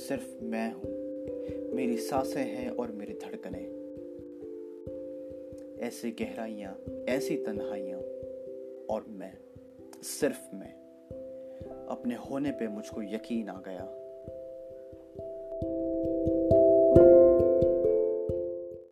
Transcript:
सिर्फ़ मैं हूँ। मेरी साँसें हैं और मेरी धड़कनें ऐसी गहराइयाँ, ऐसी तन्हाइयाँ और मैं, सिर्फ़ मैं। अपने होने पे मुझको यकीन आ गया।